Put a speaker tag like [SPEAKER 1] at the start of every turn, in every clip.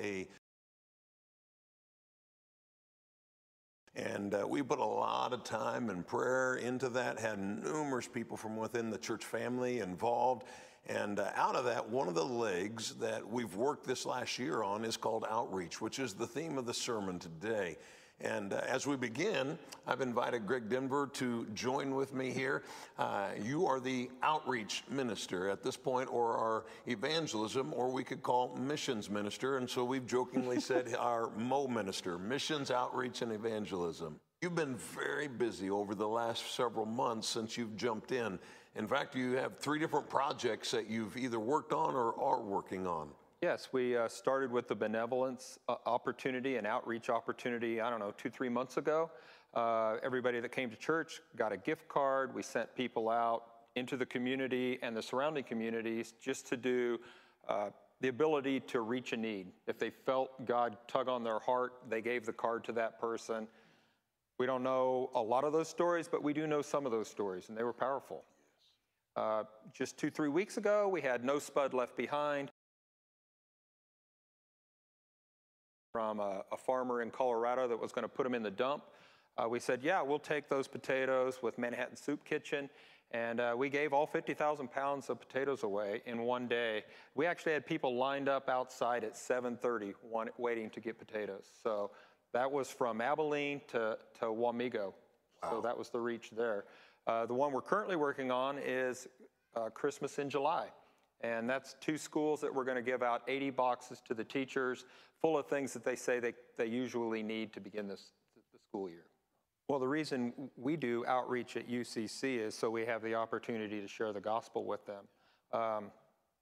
[SPEAKER 1] a and uh, we put a lot of time and prayer into that had numerous people from within the church family involved. And uh, out of that one of the legs that we've worked this last year on is called outreach which is the theme of the sermon today and uh, as we begin, I've invited Greg Denver to join with me here. Uh, you are the outreach minister at this point, or our evangelism, or we could call missions minister. And so we've jokingly said our Mo minister, missions, outreach, and evangelism. You've been very busy over the last several months since you've jumped in. In fact, you have three different projects that you've either worked on or are working on.
[SPEAKER 2] Yes, we uh, started with the benevolence uh, opportunity and outreach opportunity, I don't know, two, three months ago. Uh, everybody that came to church got a gift card. We sent people out into the community and the surrounding communities just to do uh, the ability to reach a need. If they felt God tug on their heart, they gave the card to that person. We don't know a lot of those stories, but we do know some of those stories, and they were powerful. Uh, just two, three weeks ago, we had No Spud Left Behind. From a, a farmer in Colorado that was going to put them in the dump. Uh, we said, yeah, we'll take those potatoes with Manhattan Soup Kitchen. And uh, we gave all 50,000 pounds of potatoes away in one day. We actually had people lined up outside at 7.30 waiting to get potatoes. So that was from Abilene to, to Wamego. Wow. So that was the reach there. Uh, the one we're currently working on is uh, Christmas in July. And that's two schools that we're going to give out 80 boxes to the teachers full of things that they say they, they usually need to begin this the school year. Well, the reason we do outreach at UCC is so we have the opportunity to share the gospel with them. Um,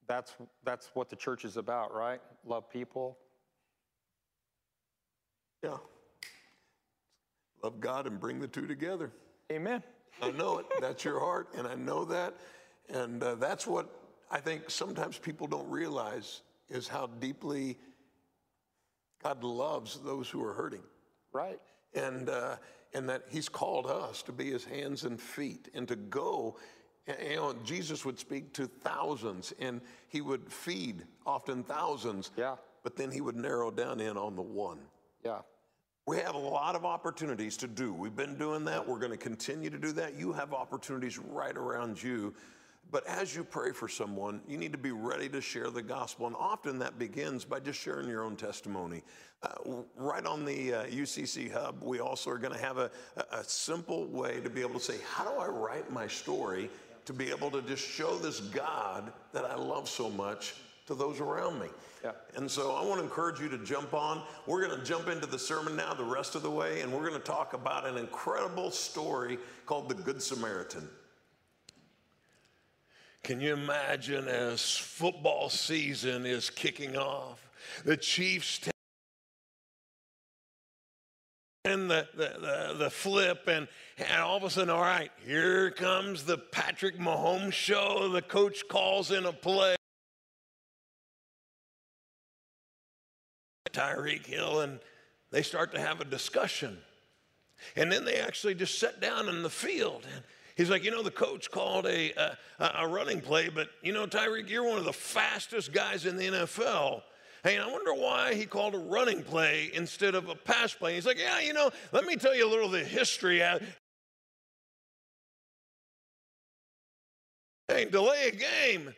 [SPEAKER 2] that's, that's what the church is about, right? Love people.
[SPEAKER 1] Yeah. Love God and bring the two together.
[SPEAKER 2] Amen.
[SPEAKER 1] I know it. That's your heart, and I know that. And uh, that's what I think sometimes people don't realize is how deeply God loves those who are hurting.
[SPEAKER 2] Right.
[SPEAKER 1] And, uh, and that He's called us to be His hands and feet and to go. You know, Jesus would speak to thousands and He would feed often thousands.
[SPEAKER 2] Yeah.
[SPEAKER 1] But then He would narrow down in on the one.
[SPEAKER 2] Yeah.
[SPEAKER 1] We have a lot of opportunities to do. We've been doing that. We're going to continue to do that. You have opportunities right around you but as you pray for someone, you need to be ready to share the gospel. And often that begins by just sharing your own testimony. Uh, right on the uh, UCC Hub, we also are going to have a, a simple way to be able to say, How do I write my story to be able to just show this God that I love so much to those around me?
[SPEAKER 2] Yeah.
[SPEAKER 1] And so I want to encourage you to jump on. We're going to jump into the sermon now, the rest of the way, and we're going to talk about an incredible story called the Good Samaritan. Can you imagine as football season is kicking off, the Chiefs and the, the, the, the, flip, and, and all of a sudden, all right, here comes the Patrick Mahomes show. The coach calls in a play. Tyreek Hill, and they start to have a discussion. And then they actually just sit down in the field. And, He's like, you know, the coach called a, uh, a, a running play, but you know, Tyreek, you're one of the fastest guys in the NFL. Hey, I wonder why he called a running play instead of a pass play. He's like, yeah, you know, let me tell you a little of the history. Hey, delay a game.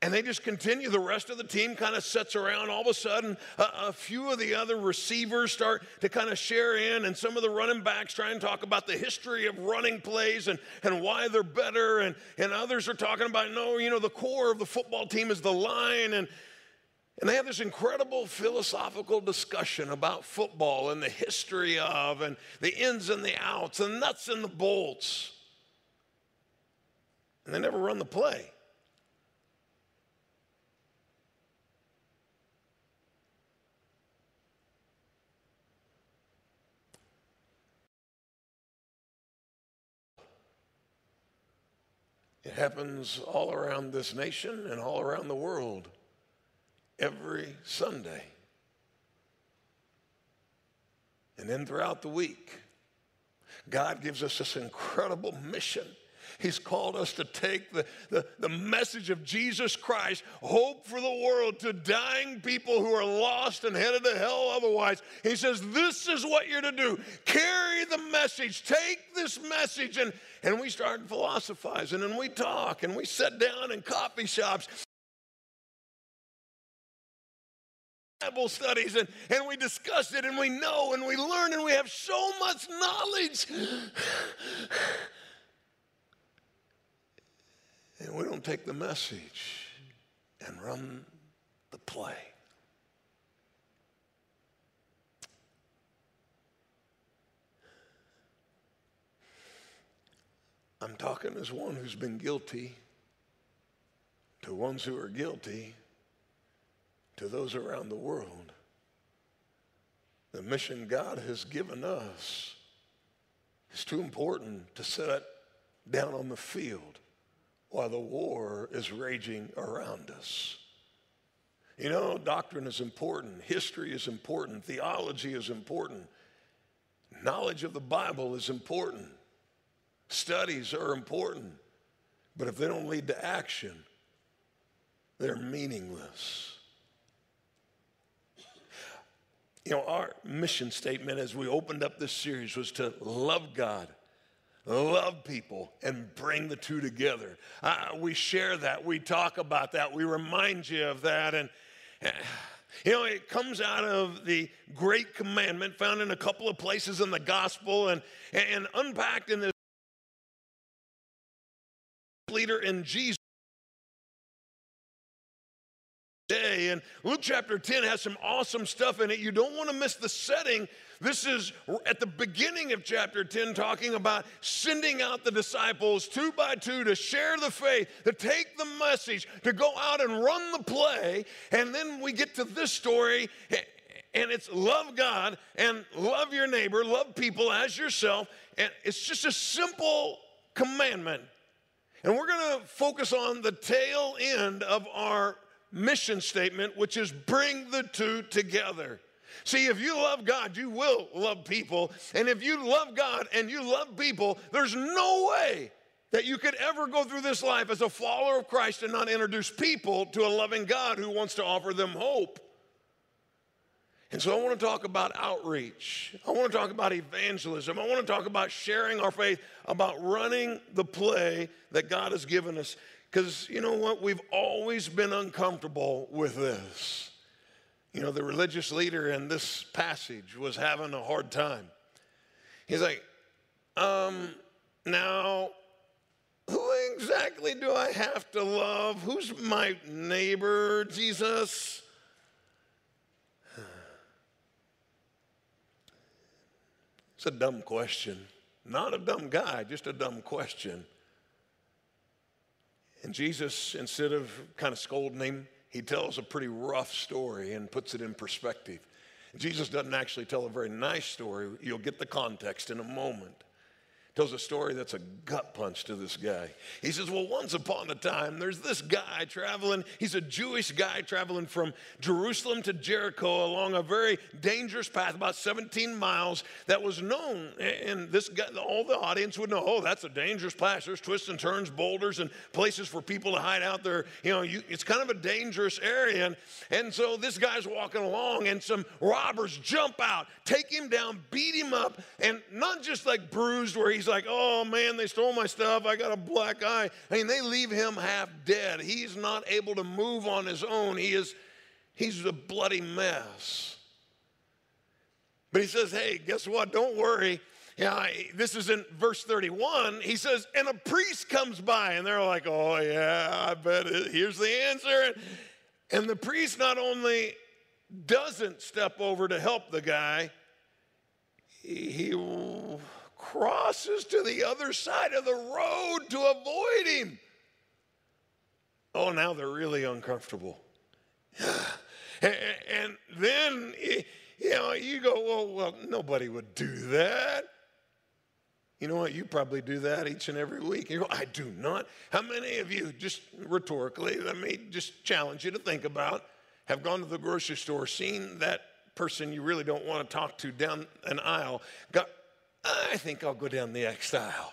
[SPEAKER 1] And they just continue. The rest of the team kind of sits around. All of a sudden, a, a, few of the other receivers start to kind of share in, and some of the running backs try and talk about the history of running plays and, and why they're better. And, and others are talking about, no, you know, the core of the football team is the line. And, and they have this incredible philosophical discussion about football and the history of, and the ins and the outs, the nuts and the bolts. And they never run the play. Happens all around this nation and all around the world every Sunday. And then throughout the week, God gives us this incredible mission He's called us to take the, the, the, message of Jesus Christ, hope for the world, to dying people who are lost and headed to hell otherwise. He says, This is what you're to do. Carry the message, take this message. And, and we start philosophizing and we talk and we sit down in coffee shops Bible studies and, and we discuss it and we know and we learn and we have so much knowledge. And we don't take the message and run the play. I'm talking as one who's been guilty to ones who are guilty to those around the world. The mission God has given us is too important to sit down on the field while the war is raging around us. You know, doctrine is important, history is important, theology is important, knowledge of the Bible is important, studies are important, but if they don't lead to action, they're meaningless. You know, our mission statement as we opened up this series was to love God, love people, and bring the two together. Uh, we share that, we talk about that, we remind you of that. And, you know, it comes out of the great commandment found in a couple of places in the gospel and, and unpacked in this leader in Jesus. Day. And Luke chapter 10 has some awesome stuff in it. You don't want to miss the setting. This is at the beginning of chapter 10, talking about sending out the disciples two by two to share the faith, to take the message, to go out and run the play. And then we get to this story, and it's love God and love your neighbor, love people as yourself. And it's just a simple commandment. And we're going to focus on the tail end of our mission statement, which is bring the two together. See, if you love God, you will love people. And if you love God and you love people, there's no way that you could ever go through this life as a follower of Christ and not introduce people to a loving God who wants to offer them hope. And so I want to talk about outreach. I want to talk about evangelism. I want to talk about sharing our faith, about running the play that God has given us. Because you know what? We've always been uncomfortable with this. You know, the religious leader in this passage was having a hard time. He's like, um, now, who exactly do I have to love? Who's my neighbor, Jesus? It's a dumb question. Not a dumb guy, just a dumb question. And Jesus, instead of kind of scolding him, he tells a pretty rough story and puts it in perspective. Jesus doesn't actually tell a very nice story. You'll get the context in a moment tells a story that's a gut punch to this guy. He says, Well, once upon a time, there's this guy traveling. He's a Jewish guy traveling from Jerusalem to Jericho along a very dangerous path, about 17 miles, that was known. And this guy, all the audience would know, Oh, that's a dangerous path. There's twists and turns, boulders, and places for people to hide out there. You know, you, it's kind of a dangerous area. And, and so this guy's walking along, and some robbers jump out, take him down, beat him up, and not just like bruised where he's like, oh man, they stole my stuff. I got a black eye. I mean, they leave him half dead. He's not able to move on his own. He is, he's a bloody mess. But he says, hey, guess what? Don't worry. Yeah, this is in verse 31. He says, and a priest comes by, and they're like, oh, yeah, I bet it. here's the answer. And the priest not only doesn't step over to help the guy, he crosses to the other side of the road to avoid him. Oh, now they're really uncomfortable. and then, you know, you go, well, well, nobody would do that. You know what? You probably do that each and every week. You go, I do not. How many of you, just rhetorically, let me just challenge you to think about, have gone to the grocery store, seen that person you really don't want to talk to down an aisle, got I think I'll go down the X aisle.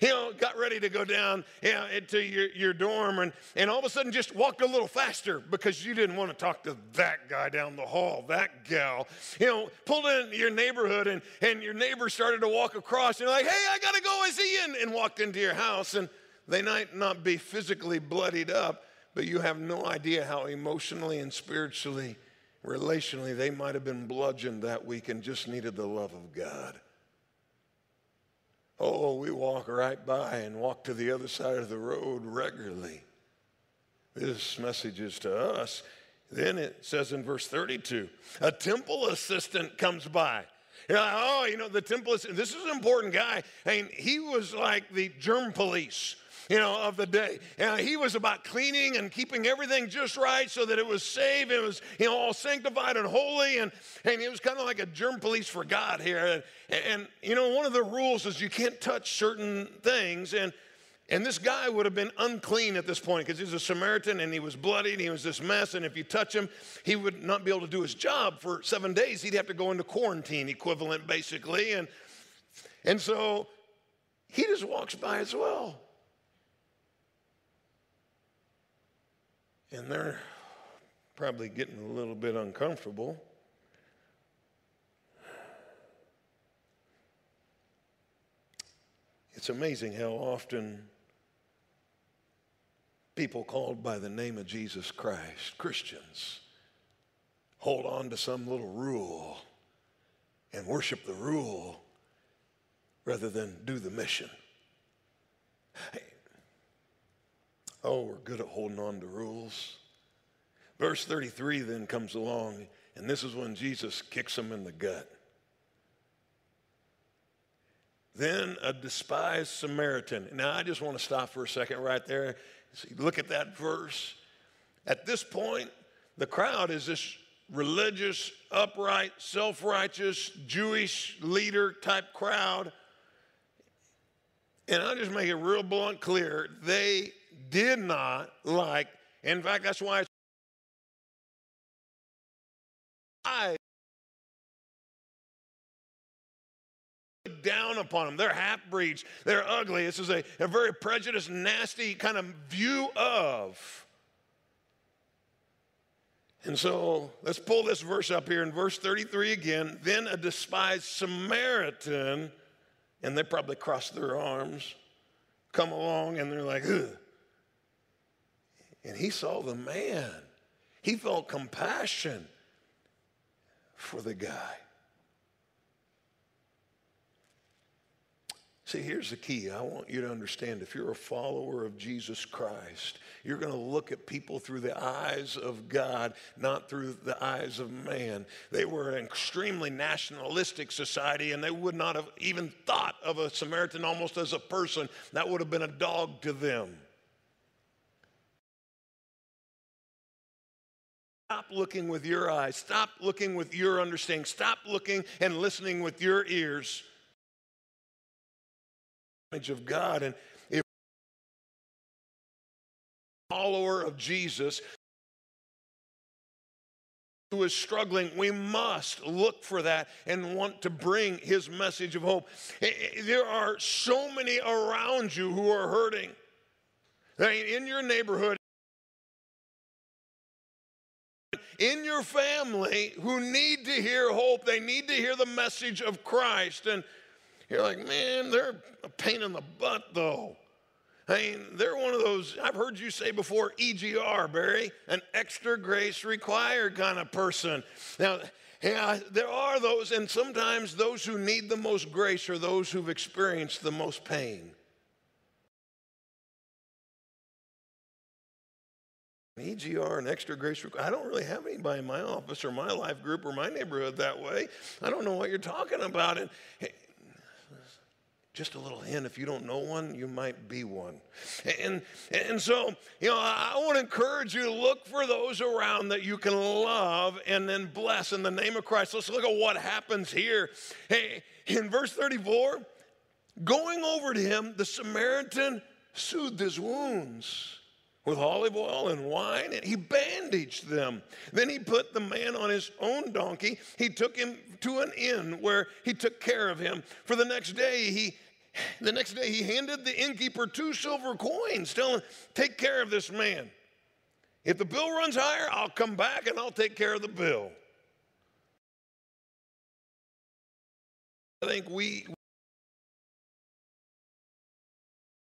[SPEAKER 1] you know, got ready to go down you know, to your, your dorm and, and all of a sudden just walked a little faster because you didn't want to talk to that guy down the hall, that gal. You know, pulled in your neighborhood and, and your neighbor started to walk across and like, hey, I got to go, I see you, and walked into your house. And they might not be physically bloodied up, but you have no idea how emotionally and spiritually, relationally, they might have been bludgeoned that week and just needed the love of God. Oh, we walk right by and walk to the other side of the road regularly. This message is to us. Then it says in verse 32 a temple assistant comes by. Like, oh, you know, the temple assistant, this is an important guy. And he was like the germ police you know, of the day. And he was about cleaning and keeping everything just right so that it was safe. It was, you know, all sanctified and holy. And, and it was kind of like a germ police for God here. And, and, you know, one of the rules is you can't touch certain things. And, and this guy would have been unclean at this point because he's a Samaritan and he was bloody and he was this mess. And if you touch him, he would not be able to do his job for seven days. He'd have to go into quarantine equivalent, basically. And, and so he just walks by as well. And they're probably getting a little bit uncomfortable. It's amazing how often people called by the name of Jesus Christ, Christians, hold on to some little rule and worship the rule rather than do the mission. Oh, we're good at holding on to rules. Verse 33 then comes along, and this is when Jesus kicks him in the gut. Then a despised Samaritan. Now, I just want to stop for a second right there. See, look at that verse. At this point, the crowd is this religious, upright, self righteous, Jewish leader type crowd. And I'll just make it real blunt clear they did not like, in fact, that's why I down upon them. They're half breeds, they're ugly. This is a, a very prejudiced, nasty kind of view of. And so let's pull this verse up here in verse 33 again. Then a despised Samaritan, and they probably crossed their arms, come along and they're like, Ugh and he saw the man. He felt compassion for the guy. See, here's the key. I want you to understand if you're a follower of Jesus Christ, you're going to look at people through the eyes of God, not through the eyes of man. They were an extremely nationalistic society, and they would not have even thought of a Samaritan almost as a person. That would have been a dog to them. Stop looking with your eyes. Stop looking with your understanding. Stop looking and listening with your ears. Image of God. And if follower of Jesus who is struggling, we must look for that and want to bring his message of hope. There are so many around you who are hurting. In your neighborhood, in your family who need to hear hope. They need to hear the message of Christ. And you're like, man, they're a pain in the butt, though. I mean, they're one of those, I've heard you say before, EGR, Barry, an extra grace required kind of person. Now, yeah, there are those, and sometimes those who need the most grace are those who've experienced the most pain. EGR and extra grace. I don't really have anybody in my office or my life group or my neighborhood that way. I don't know what you're talking about. And hey, just a little hint if you don't know one, you might be one. And, and so, you know, I want to encourage you to look for those around that you can love and then bless in the name of Christ. Let's look at what happens here. Hey, in verse 34, going over to him, the Samaritan soothed his wounds with olive oil and wine, and he bandaged them. Then he put the man on his own donkey. He took him to an inn where he took care of him. For the next day, he the next day he handed the innkeeper two silver coins, telling, Take care of this man. If the bill runs higher, I'll come back and I'll take care of the bill. I think we.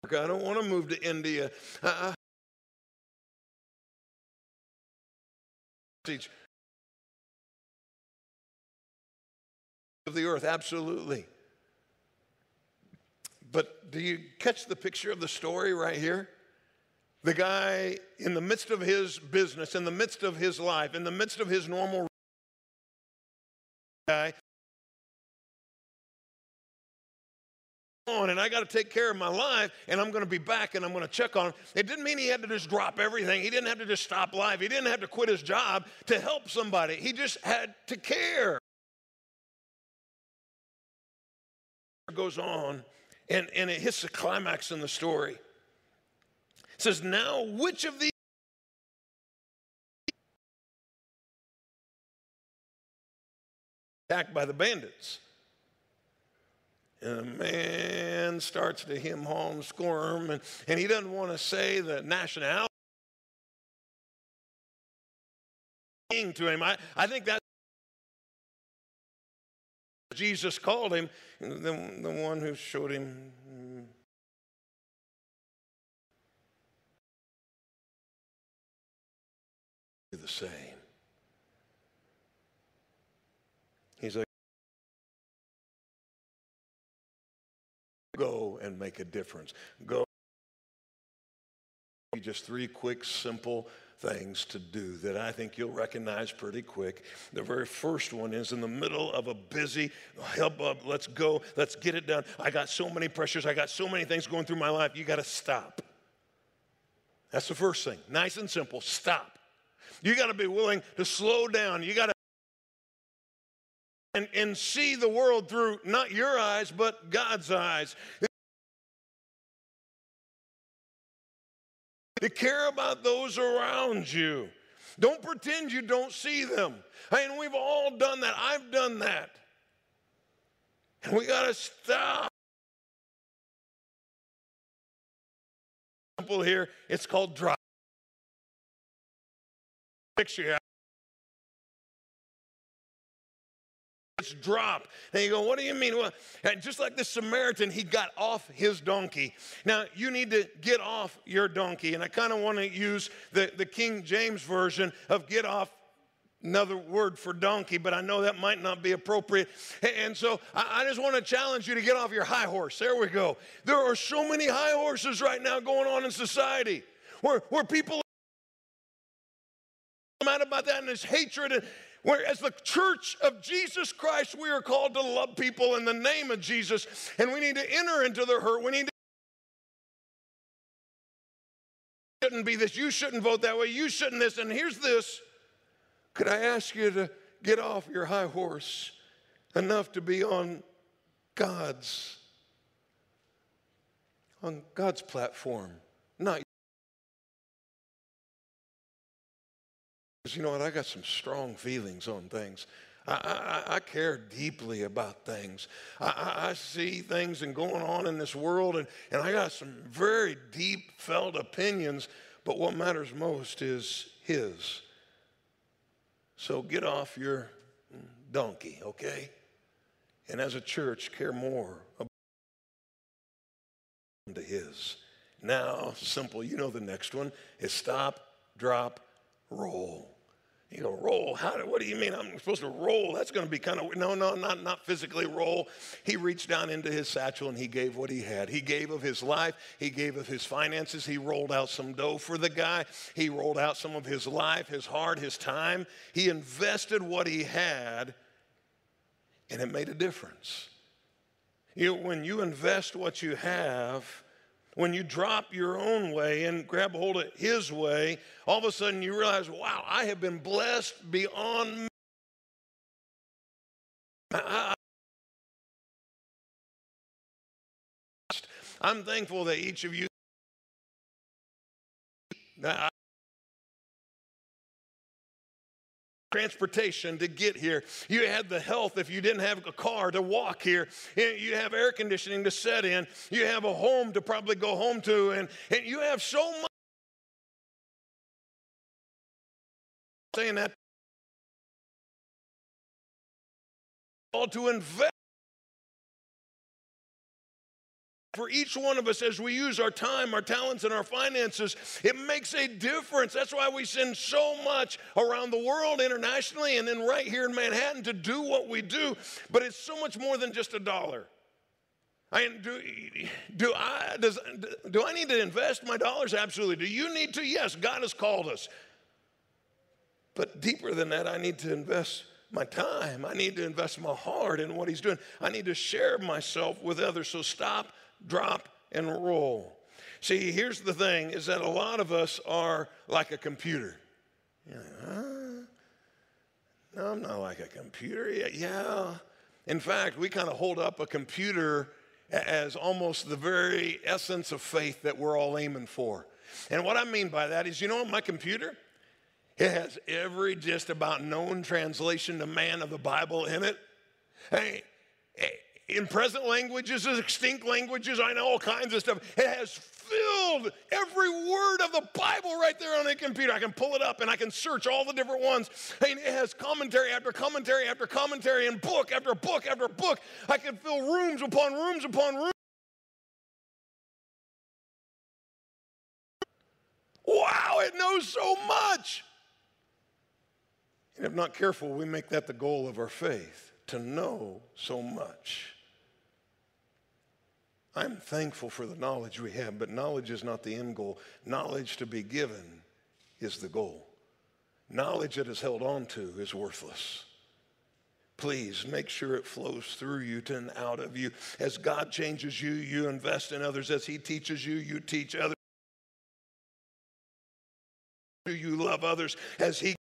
[SPEAKER 1] I don't want to move to India. Uh, Uh, of the earth, absolutely. But do you catch the picture of the story right here? The guy, in the midst of his business, in the midst of his life, in the midst of his normal guy, on and I got to take care of my life and I'm going to be back and I'm going to check on him. It didn't mean he had to just drop everything. He didn't have to just stop life. He didn't have to quit his job to help somebody. He just had to care. Goes on and, and it hits the climax in the story. It says, Now, which of these attacked by the bandits? And the man starts to him home, squirm, and, and he doesn't want to say the nationality to him. I, I think that's Jesus called him, the, the one who showed him. Mm, the same. He's like, go and make a difference. Go. Just three quick, simple things to do that I think you'll recognize pretty quick. The very first one is in the middle of a busy, help uh, let's go, let's get it done. I got so many pressures, I got so many things going through my life, you got to stop. That's the first thing. Nice and simple. Stop. You got to be willing to slow down. You got to and, and see the world through not your eyes, but God's eyes. to care about those around you. Don't pretend you don't see them. I mean, we've all done that. I've done that. And we got to stop. Simple here, it's called drop. Picture drop. And you go, what do you mean? Well, just like the Samaritan, he got off his donkey. Now, you need to get off your donkey. And I kind of want to use the, the King James version of get off another word for donkey, but I know that might not be appropriate. And so I just want to challenge you to get off your high horse. There we go. There are so many high horses right now going on in society where, where people mad about that and there's hatred and Whereas the church of Jesus Christ, we are called to love people in the name of Jesus, and we need to enter into their hurt. We need to shouldn't be this. You shouldn't vote that way. You shouldn't this. And here's this. Could I ask you to get off your high horse enough to be on God's on God's platform, Because you know what? I got some strong feelings on things. I, I, I care deeply about things. I, I, see things and going on in this world, and, and I got some very deep felt opinions, but what matters most is His. So get off your donkey, okay? And as a church, care more about to His. Now, simple, you know the next one is stop, drop, roll. You go, roll? How do, what do you mean I'm supposed to roll? That's going to be kind of, no, no, not, not physically roll. He reached down into his satchel and he gave what he had. He gave of his life. He gave of his finances. He rolled out some dough for the guy. He rolled out some of his life, his heart, his time. He invested what he had and it made a difference. You when you invest what you have, when you drop your own way and grab hold of His way, all of a sudden you realize, wow, I have been blessed beyond. I, I'm thankful that each of you. Transportation to get here. You had the health if you didn't have a car to walk here. You have air conditioning to set in. You have a home to probably go home to. And, and you have so much. Saying that all to invest for each one of us as we use our time, our talents, and our finances. It makes a difference. That's why we send so much around the world internationally and then right here in Manhattan to do what we do. But it's so much more than just a dollar. I do, do I does, do I need to invest my dollars? Absolutely. Do you need to? Yes, God has called us. But deeper than that, I need to invest my time. I need to invest my heart in what He's doing. I need to share myself with others. So stop drop, and roll. See, here's the thing is that a lot of us are like a computer. Like, huh? No, I'm not like a computer. Yeah. In fact, we kind of hold up a computer as almost the very essence of faith that we're all aiming for. And what I mean by that is, you know, my computer, it has every just about known translation to man of the Bible in it. Hey, hey, in present languages, extinct languages, I know all kinds of stuff. It has filled every word of the Bible right there on the computer. I can pull it up and I can search all the different ones. And it has commentary after commentary after commentary and book after book after book. I can fill rooms upon rooms upon rooms. Wow, it knows so much. And if not careful, we make that the goal of our faith to know so much. I'm thankful for the knowledge we have, but knowledge is not the end goal. Knowledge to be given is the goal. Knowledge that is held on to is worthless. Please make sure it flows through you and out of you. As God changes you, you invest in others. As He teaches you, you teach others. Do you love others as He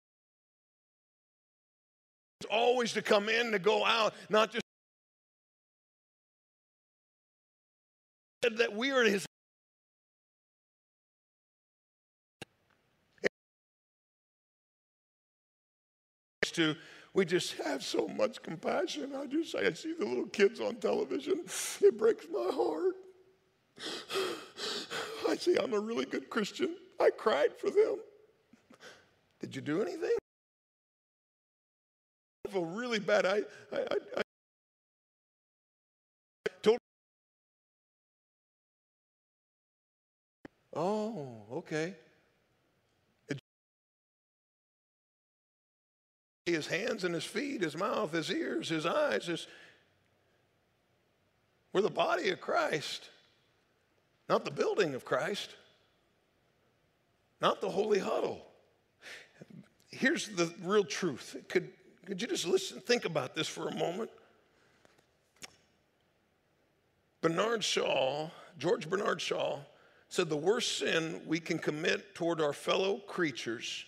[SPEAKER 1] always to come in to go out, not just that we are his to we just have so much compassion. I just say, I see the little kids on television. It breaks my heart. I say I'm a really good Christian. I cried for them. Did you do anything? I feel really bad. I, I, I, Oh, okay. His hands and his feet, his mouth, his ears, his eyes, his. We're the body of Christ, not the building of Christ, not the holy huddle. Here's the real truth. It could, could you just listen, think about this for a moment? Bernard Shaw, George Bernard Shaw, said the worst sin we can commit toward our fellow creatures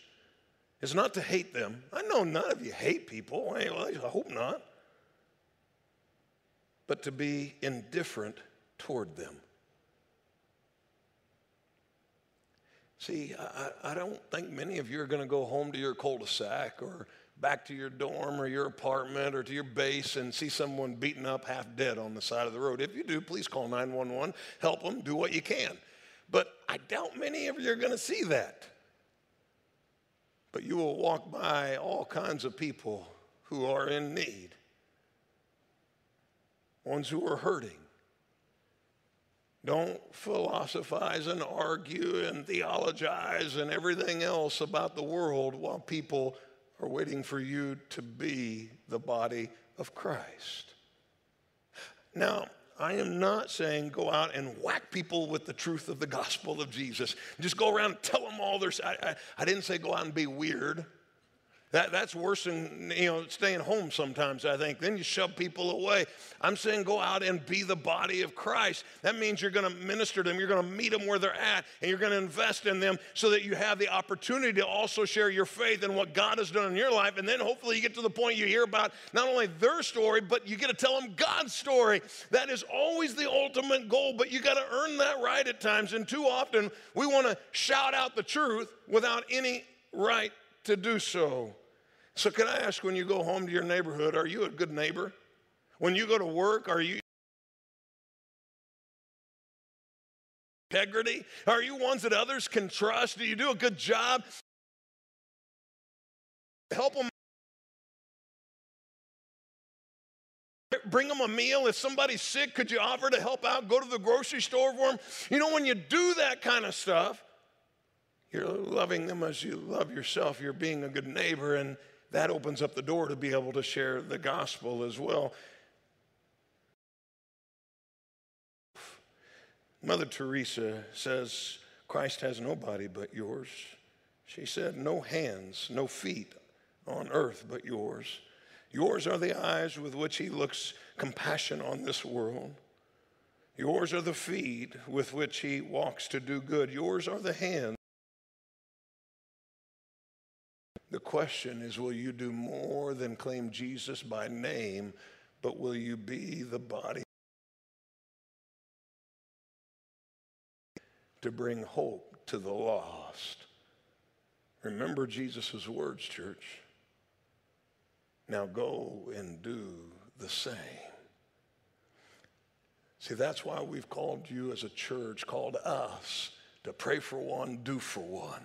[SPEAKER 1] is not to hate them. I know none of you hate people. I hope not. But to be indifferent toward them. See, I, I don't think many of you are going to go home to your cul de sac or back to your dorm or your apartment or to your base and see someone beaten up half dead on the side of the road. If you do, please call 911, help them, do what you can. But I doubt many of you are going to see that. But you will walk by all kinds of people who are in need, ones who are hurting. Don't philosophize and argue and theologize and everything else about the world while people are waiting for you to be the body of Christ. Now, I am not saying go out and whack people with the truth of the gospel of Jesus. Just go around and tell them all their. I, I, I didn't say go out and be weird. That, that's worse than you know staying home sometimes, I think. Then you shove people away. I'm saying go out and be the body of Christ. That means you're going to minister to them, you're going to meet them where they're at, and you're going to invest in them so that you have the opportunity to also share your faith and what God has done in your life. And then hopefully you get to the point you hear about not only their story, but you get to tell them God's story. That is always the ultimate goal, but you got to earn that right at times. And too often we want to shout out the truth without any right to do so. So, can I ask when you go home to your neighborhood, are you a good neighbor? When you go to work, are you integrity? Are you ones that others can trust? Do you do a good job? Help them. Bring them a meal. If somebody's sick, could you offer to help out? Go to the grocery store for them. You know, when you do that kind of stuff, you're loving them as you love yourself. You're being a good neighbor, and that opens up the door to be able to share the gospel as well. Mother Teresa says, Christ has no body but yours. She said, No hands, no feet on earth but yours. Yours are the eyes with which he looks compassion on this world. Yours are the feet with which he walks to do good. Yours are the hands. The question is will you do more than claim Jesus by name, but will you be the body to bring hope to the lost? Remember Jesus' words, church. Now go and do the same. See, that's why we've called you as a church, called us to pray for one, do for one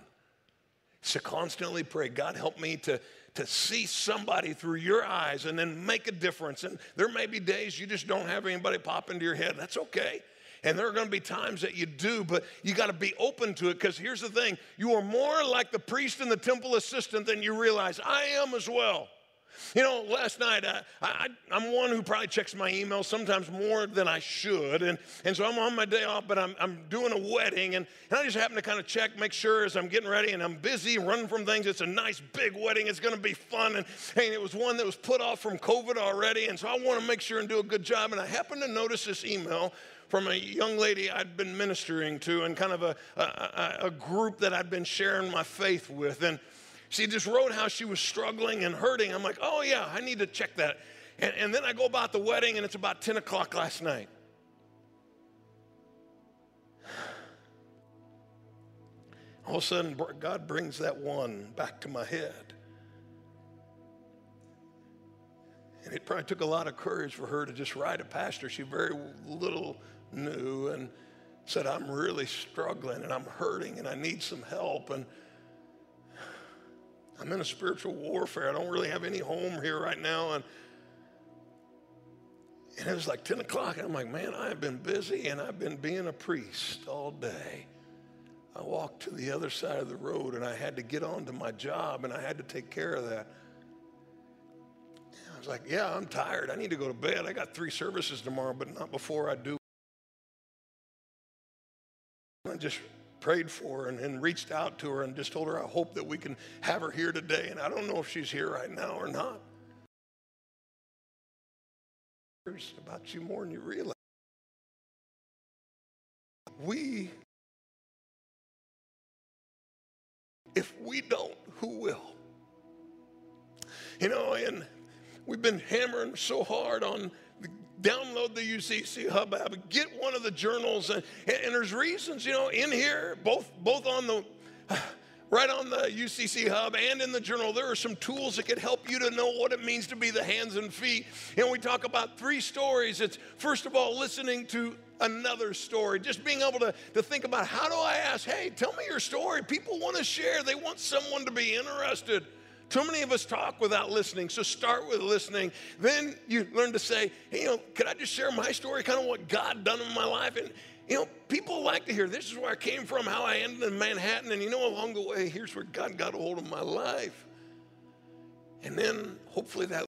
[SPEAKER 1] to constantly pray, God, help me to, to see somebody through your eyes and then make a difference. And there may be days you just don't have anybody pop into your head. That's okay. And there are going to be times that you do, but you got to be open to it because here's the thing you are more like the priest and the temple assistant than you realize. I am as well. You know, last night, uh, I, I, am one who probably checks my email sometimes more than I should. And, and so I'm on my day off, but I'm, I'm doing a wedding. And, and I just happen to kind of check, make sure as I'm getting ready and I'm busy running from things. It's a nice big wedding. It's going to be fun. And, and it was one that was put off from COVID already. And so I want to make sure and do a good job. And I happen to notice this email from a young lady I'd been ministering to and kind of a, a, a group that I'd been sharing my faith with. And she just wrote how she was struggling and hurting. I'm like, oh, yeah, I need to check that. And, and then I go about the wedding, and it's about 10 o'clock last night. All of a sudden, God brings that one back to my head. And it probably took a lot of courage for her to just write a pastor she very little knew and said, I'm really struggling and I'm hurting and I need some help. And I'm in a spiritual warfare. I don't really have any home here right now. And, and it was like 10 o'clock. And I'm like, man, I have been busy and I've been being a priest all day. I walked to the other side of the road and I had to get on to my job and I had to take care of that. I was like, yeah, I'm tired. I need to go to bed. I got three services tomorrow, but not before I do. I just prayed for and, and reached out to her and just told her I hope that we can have her here today. And I don't know if she's here right now or not. About you more than you realize. We, if we don't, who will? You know, and we've been hammering so hard on download the UCC Hub app, get one of the journals, and, and there's reasons, you know, in here, both both on the right on the UCC Hub and in the journal, there are some tools that can help you to know what it means to be the hands and feet. And we talk about three stories. It's first of all listening to another story, just being able to, to think about how do I ask, hey, tell me your story. People want to share, they want someone to be interested. Too many of us talk without listening. So start with listening. Then you learn to say, hey, you know, could I just share my story, kind of what God done in my life? And, you know, people like to hear this is where I came from, how I ended in Manhattan. And, you know, along the way, here's where God got a hold of my life. And then hopefully that